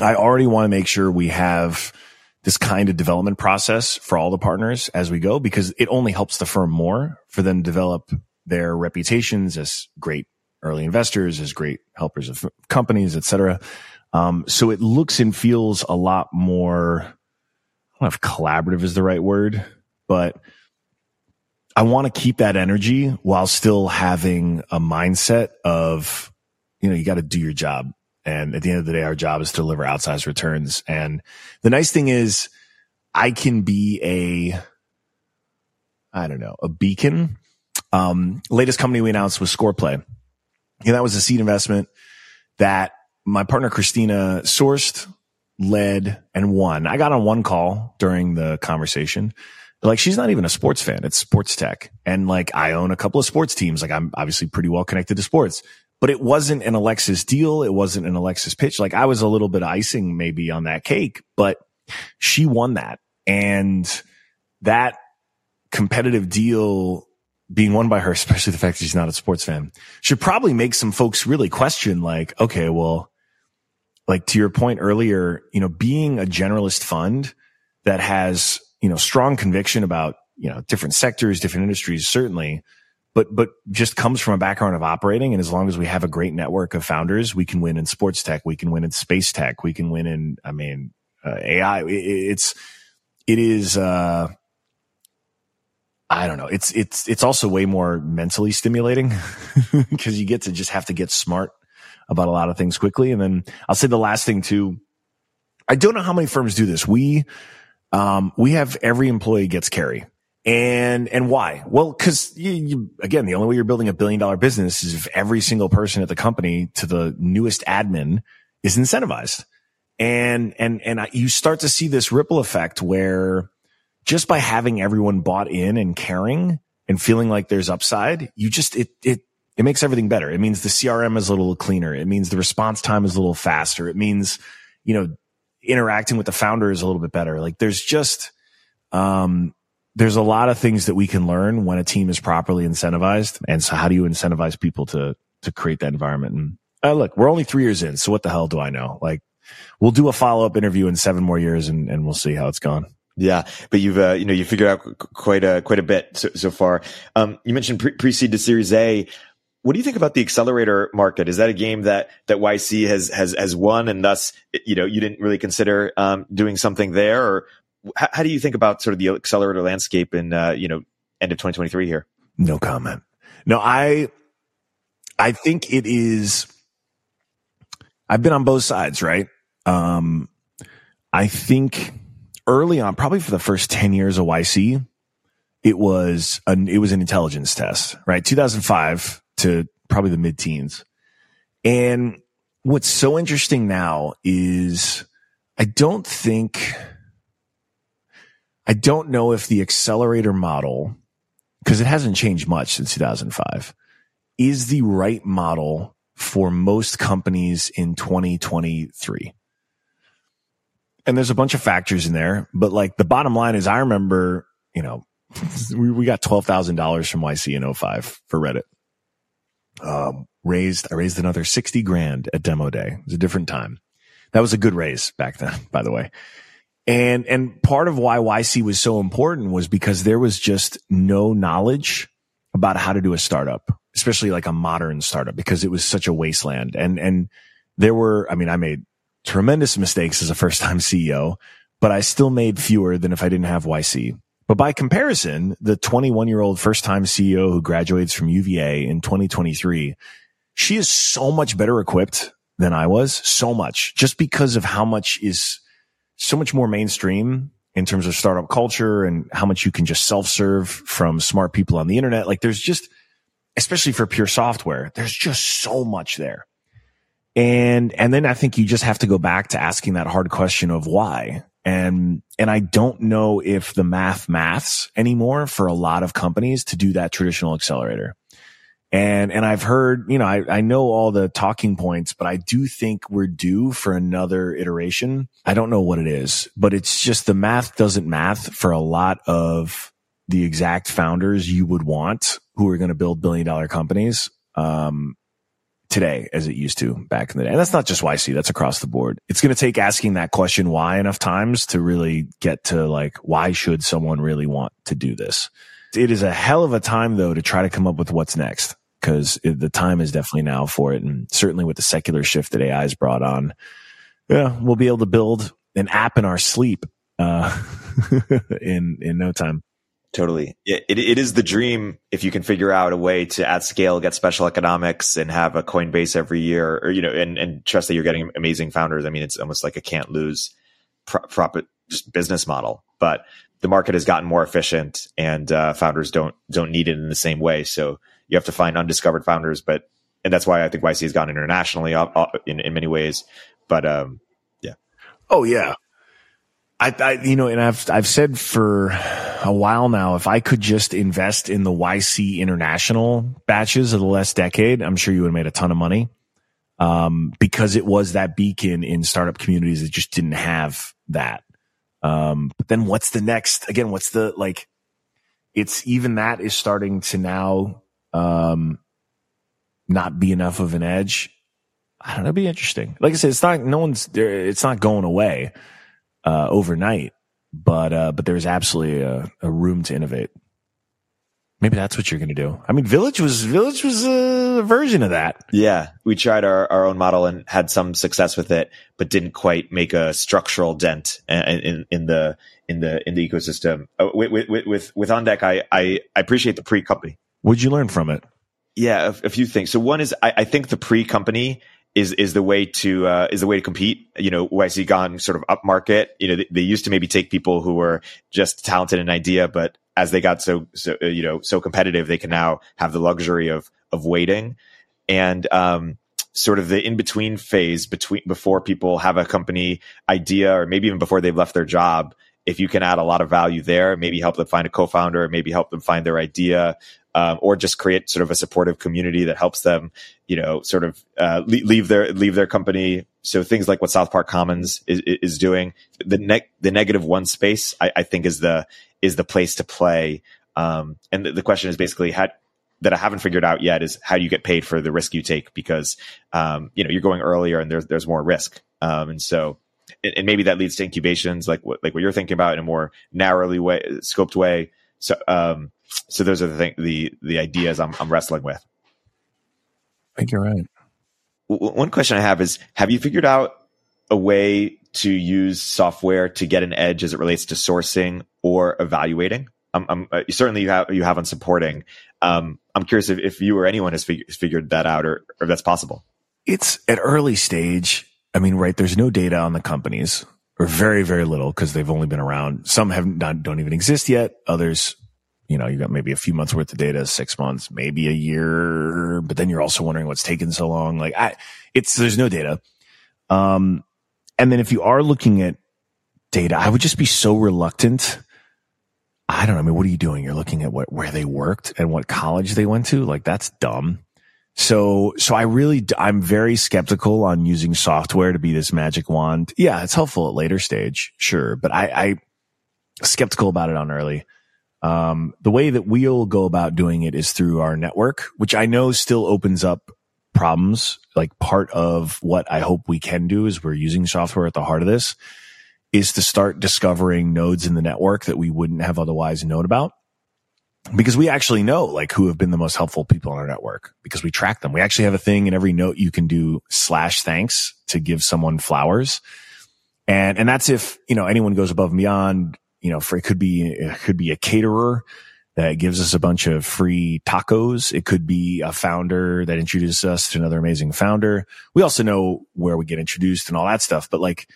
I already want to make sure we have this kind of development process for all the partners as we go because it only helps the firm more for them to develop their reputations as great early investors, as great helpers of companies, et cetera. Um, so it looks and feels a lot more, I don't know if collaborative is the right word, but I want to keep that energy while still having a mindset of, you know, you got to do your job. And at the end of the day, our job is to deliver outsized returns. And the nice thing is I can be a, I don't know, a beacon um, latest company we announced was Scoreplay. And that was a seed investment that my partner Christina sourced, led, and won. I got on one call during the conversation. Like she's not even a sports fan. It's sports tech. And like I own a couple of sports teams. Like I'm obviously pretty well connected to sports, but it wasn't an Alexis deal. It wasn't an Alexis pitch. Like I was a little bit icing maybe on that cake, but she won that. And that competitive deal being won by her, especially the fact that she's not a sports fan, should probably make some folks really question like, okay, well, like to your point earlier, you know, being a generalist fund that has, you know, strong conviction about, you know, different sectors, different industries, certainly, but, but just comes from a background of operating. And as long as we have a great network of founders, we can win in sports tech. We can win in space tech. We can win in, I mean, uh, AI. It, it's, it is, uh, I don't know. It's it's it's also way more mentally stimulating because you get to just have to get smart about a lot of things quickly. And then I'll say the last thing too. I don't know how many firms do this. We um we have every employee gets carry. And and why? Well, because you, you, again, the only way you're building a billion dollar business is if every single person at the company to the newest admin is incentivized. And and and I, you start to see this ripple effect where just by having everyone bought in and caring and feeling like there's upside, you just, it, it, it makes everything better. It means the CRM is a little cleaner. It means the response time is a little faster. It means, you know, interacting with the founder is a little bit better. Like there's just, um, there's a lot of things that we can learn when a team is properly incentivized. And so how do you incentivize people to, to create that environment? And uh, look, we're only three years in. So what the hell do I know? Like we'll do a follow up interview in seven more years and, and we'll see how it's gone. Yeah, but you've uh, you know you figured out quite a quite a bit so, so far. Um, you mentioned pre seed to Series A. What do you think about the accelerator market? Is that a game that that YC has has has won, and thus you know you didn't really consider um, doing something there, or how, how, do you think about sort of the accelerator landscape in uh, you know end of 2023 here? No comment. No, I I think it is. I've been on both sides, right? Um, I think early on, probably for the first 10 years of YC, it was an, it was an intelligence test, right? 2005 to probably the mid teens. And what's so interesting now is I don't think, I don't know if the accelerator model, because it hasn't changed much since 2005, is the right model for most companies in 2023 and there's a bunch of factors in there, but like the bottom line is I remember, you know, we, we got $12,000 from YC in 05 for Reddit. Um, raised, I raised another 60 grand at demo day. It was a different time. That was a good raise back then, by the way. And, and part of why YC was so important was because there was just no knowledge about how to do a startup, especially like a modern startup because it was such a wasteland. And, and there were, I mean, I made tremendous mistakes as a first time CEO, but I still made fewer than if I didn't have YC. But by comparison, the 21 year old first time CEO who graduates from UVA in 2023 she is so much better equipped than I was. So much just because of how much is so much more mainstream in terms of startup culture and how much you can just self serve from smart people on the internet. Like there's just, especially for pure software, there's just so much there. And, and then I think you just have to go back to asking that hard question of why. And, and I don't know if the math maths anymore for a lot of companies to do that traditional accelerator. And, and I've heard, you know, I, I know all the talking points, but I do think we're due for another iteration. I don't know what it is, but it's just the math doesn't math for a lot of the exact founders you would want who are going to build billion dollar companies. Um, today as it used to back in the day. And that's not just YC, that's across the board. It's going to take asking that question why enough times to really get to like, why should someone really want to do this? It is a hell of a time though to try to come up with what's next because the time is definitely now for it. And certainly with the secular shift that AI has brought on, yeah, we'll be able to build an app in our sleep, uh, in, in no time. Totally. It, it, it is the dream if you can figure out a way to at scale get special economics and have a Coinbase every year or, you know, and, and trust that you're getting amazing founders. I mean, it's almost like a can't lose profit just business model, but the market has gotten more efficient and uh, founders don't, don't need it in the same way. So you have to find undiscovered founders, but, and that's why I think YC has gone internationally uh, uh, in, in many ways. But, um, yeah. Oh yeah. I, I, you know, and I've, I've said for a while now, if I could just invest in the YC international batches of the last decade, I'm sure you would have made a ton of money. Um, because it was that beacon in startup communities that just didn't have that. Um, but then what's the next? Again, what's the, like, it's even that is starting to now, um, not be enough of an edge. I don't know. It'd be interesting. Like I said, it's not, no one's there. It's not going away uh, overnight, but uh, but there's absolutely a, a, room to innovate. Maybe that's what you're going to do. I mean, Village was Village was a version of that. Yeah, we tried our, our own model and had some success with it, but didn't quite make a structural dent in, in, in the in the in the ecosystem. Uh, with with with, with On Deck, I, I I appreciate the pre company. What'd you learn from it? Yeah, a, a few things. So one is I, I think the pre company is is the way to uh, is the way to compete. You know, YC gone sort of upmarket. You know, they, they, used to maybe take people who were just talented in idea, but as they got so so uh, you know so competitive, they can now have the luxury of of waiting and um, sort of the in between phase between before people have a company idea or maybe even before they've left their job. If you can add a lot of value there, maybe help them find a co-founder, maybe help them find their idea, um, or just create sort of a supportive community that helps them, you know, sort of uh, leave their leave their company. So things like what South Park Commons is, is doing, the the negative one space, I, I, think is the is the place to play. Um, and the, the, question is basically how that I haven't figured out yet is how do you get paid for the risk you take because um, you know you're going earlier and there's there's more risk, um, and so and, maybe that leads to incubations like what like what you're thinking about in a more narrowly way scoped way. So um, so those are the thing, the the ideas I'm, I'm wrestling with. I think you're right. One question I have is: Have you figured out a way to use software to get an edge as it relates to sourcing or evaluating? I'm, I'm uh, certainly you have you have on supporting. Um, I'm curious if, if you or anyone has fig- figured that out, or, or if that's possible. It's at early stage. I mean, right? There's no data on the companies, or very very little because they've only been around. Some have not don't even exist yet. Others you know, you got maybe a few months worth of data, six months, maybe a year, but then you're also wondering what's taken so long. Like I, it's, there's no data. Um, and then if you are looking at data, I would just be so reluctant. I don't know. I mean, what are you doing? You're looking at what, where they worked and what college they went to. Like that's dumb. So, so I really, I'm very skeptical on using software to be this magic wand. Yeah, it's helpful at later stage. Sure. But I, I skeptical about it on early. Um, the way that we'll go about doing it is through our network, which I know still opens up problems. Like part of what I hope we can do is we're using software at the heart of this is to start discovering nodes in the network that we wouldn't have otherwise known about. Because we actually know like who have been the most helpful people in our network because we track them. We actually have a thing in every note you can do slash thanks to give someone flowers. And, and that's if, you know, anyone goes above and beyond you know, for it could be, it could be a caterer that gives us a bunch of free tacos. It could be a founder that introduces us to another amazing founder. We also know where we get introduced and all that stuff, but like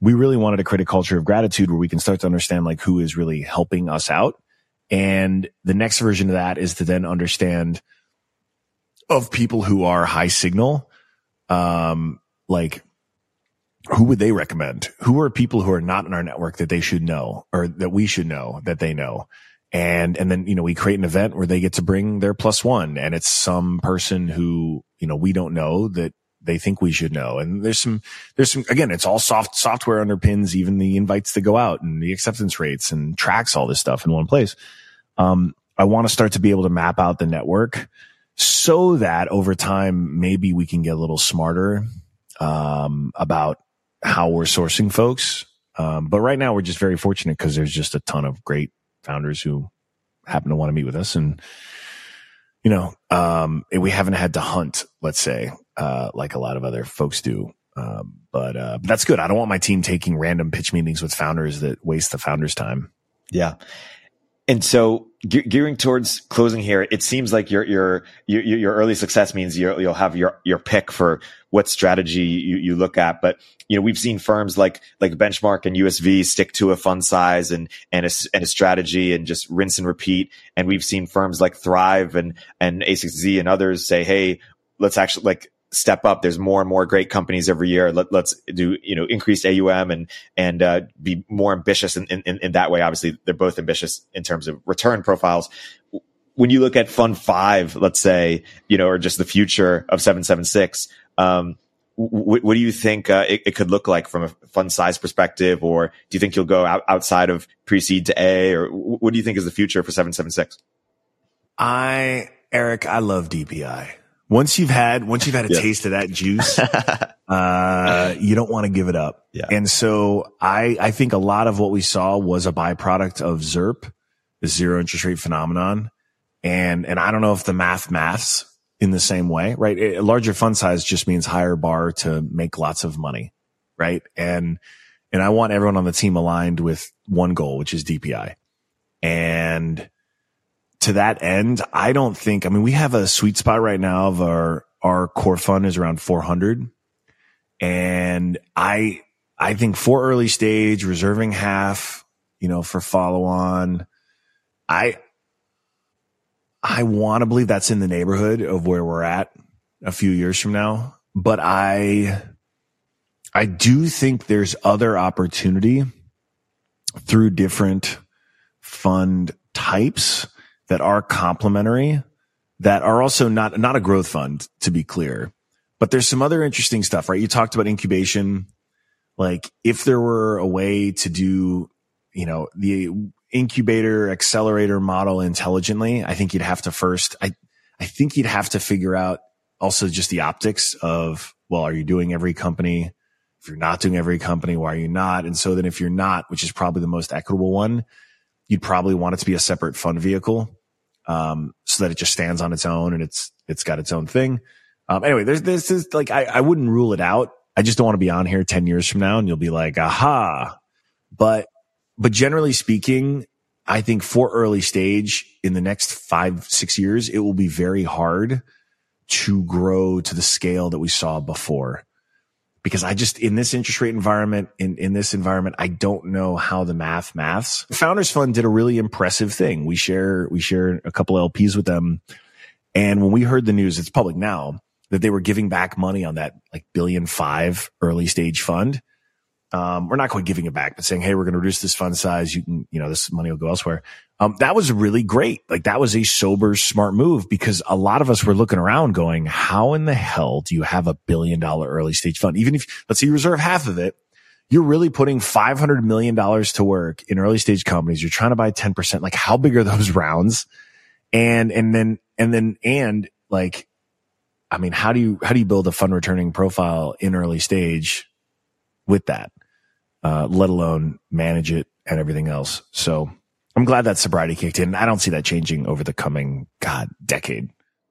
we really wanted to create a culture of gratitude where we can start to understand like who is really helping us out. And the next version of that is to then understand of people who are high signal, um, like who would they recommend? Who are people who are not in our network that they should know or that we should know that they know? and and then you know we create an event where they get to bring their plus one and it's some person who you know we don't know that they think we should know and there's some there's some again it's all soft software underpins even the invites to go out and the acceptance rates and tracks all this stuff in one place um i want to start to be able to map out the network so that over time maybe we can get a little smarter um about how we're sourcing folks um, but right now we're just very fortunate because there's just a ton of great founders who happen to want to meet with us. And, you know, um, we haven't had to hunt, let's say, uh, like a lot of other folks do. Um, but, uh, that's good. I don't want my team taking random pitch meetings with founders that waste the founders time. Yeah. And so ge- gearing towards closing here, it seems like your, your, your, your early success means you will have your, your pick for what strategy you, you look at. But, you know, we've seen firms like, like Benchmark and USV stick to a fund size and, and a, and a strategy and just rinse and repeat. And we've seen firms like Thrive and, and A16Z and others say, Hey, let's actually like step up. There's more and more great companies every year. Let, us do, you know, increased AUM and, and, uh, be more ambitious in, in, in that way. Obviously, they're both ambitious in terms of return profiles. When you look at fund five, let's say, you know, or just the future of 776, um, what, what do you think uh, it, it, could look like from a fund size perspective, or do you think you'll go out, outside of pre-seed to A, or what do you think is the future for seven seven six? I Erik, I love DPI once you've had once you've had a yeah. taste of that juice, uh, you don't want to give it up. Yeah. And so I I think a lot of what we saw was a byproduct of ZIRP, the zero interest rate phenomenon, and and I don't know if the math maths in the same way, right? A larger fund size just means higher bar to make lots of money, right? And and I want everyone on the team aligned with one goal, which is DPI, and to that end, I don't think, I mean, we have a sweet spot right now of our, our core fund is around 400. And I, I think for early stage, reserving half, you know, for follow on, I, I want to believe that's in the neighborhood of where we're at a few years from now. But I, I do think there's other opportunity through different fund types that are complementary that are also not, not a growth fund to be clear, but there's some other interesting stuff, right? You talked about incubation. Like if there were a way to do, you know, the incubator accelerator model intelligently, I think you'd have to first, I, I think you'd have to figure out also just the optics of, well, are you doing every company? If you're not doing every company, why are you not? And so then if you're not, which is probably the most equitable one, you'd probably want it to be a separate fund vehicle um, so that it just stands on its own and it's it's got its own thing. Um, anyway, there's this is like I, I wouldn't rule it out. I just don't want to be on here ten years from now and you'll be like, aha. But but generally speaking, I think for early stage in the next five six years, it will be very hard to grow to the scale that we saw before because I just, in this interest rate environment, in, in this environment, I don't know how the math maths. Founders Fund did a really impressive thing. We share, we share a couple LPs with them. And when we heard the news, it's public now that they were giving back money on that like billion five early stage fund um, we're not quite giving it back, but saying, Hey, we're going to reduce this fund size. You can, you know, this money will go elsewhere. Um, that was really great. Like that was a sober, smart move because a lot of us were looking around going, how in the hell do you have a billion dollar early stage fund? Even if, let's say you reserve half of it, you're really putting $500 million to work in early stage companies. You're trying to buy 10%. Like how big are those rounds? And, and then, and then, and like, I mean, how do you, how do you build a fund returning profile in early stage with that? Uh, let alone manage it and everything else. So I'm glad that sobriety kicked in. I don't see that changing over the coming God decade.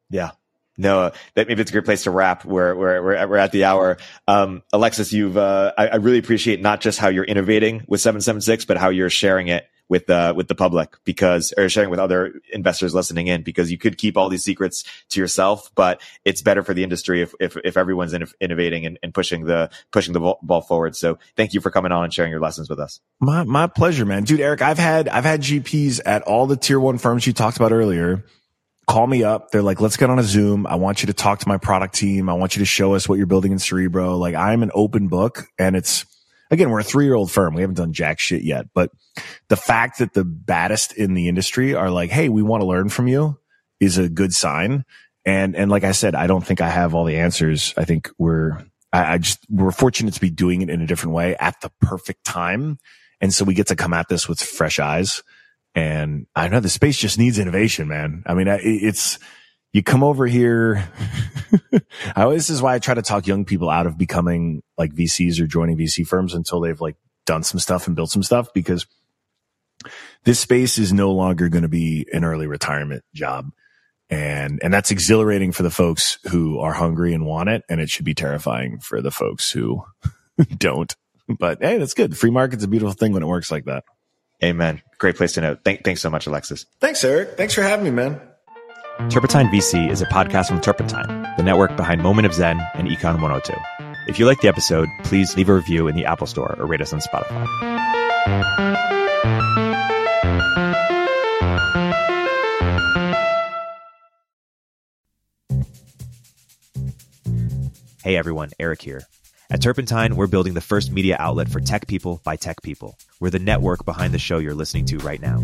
Yeah. No, that maybe it's a great place to wrap. We're we're we're, at the hour. Um, Alexis, you've uh, I, I, really appreciate not just how you're innovating with seven seven six, but how you're sharing it with uh, with the public because or sharing with other investors listening in because you could keep all these secrets to yourself, but it's better for the industry if if, if everyone's in, innovating and, and, pushing the pushing the ball forward. So thank you for coming on and sharing your lessons with us. My my pleasure, man. Dude, Erik, I've had I've had GPs at all the tier one firms you talked about earlier call me up. They're like, let's get on a Zoom. I want you to talk to my product team. I want you to show us what you're building in Cerebro. Like I'm an open book and it's, again, we're a three year old firm. We haven't done jack shit yet, but the fact that the baddest in the industry are like, Hey, we want to learn from you is a good sign. And, and like I said, I don't think I have all the answers. I think we're, I, I just, we're fortunate to be doing it in a different way at the perfect time. And so we get to come at this with fresh eyes. And I know the space just needs innovation, man. I mean, it's, you come over here. I always, this is why I try to talk young people out of becoming like VCs or joining VC firms until they've like done some stuff and built some stuff because this space is no longer going to be an early retirement job. And, and that's exhilarating for the folks who are hungry and want it. And it should be terrifying for the folks who don't. But hey, that's good. The free market's a beautiful thing when it works like that. Amen. Great place to know. Thank, thanks so much, Alexis. Thanks, Erik. Thanks for having me, man. Turpentine VC is a podcast from Turpentine, the network behind Moment of Zen and Econ 102. If you like the episode, please leave a review in the Apple Store or rate us on Spotify. Hey everyone, Erik here. At Turpentine, we're building the first media outlet for tech people by tech people. We're the network behind the show you're listening to right now.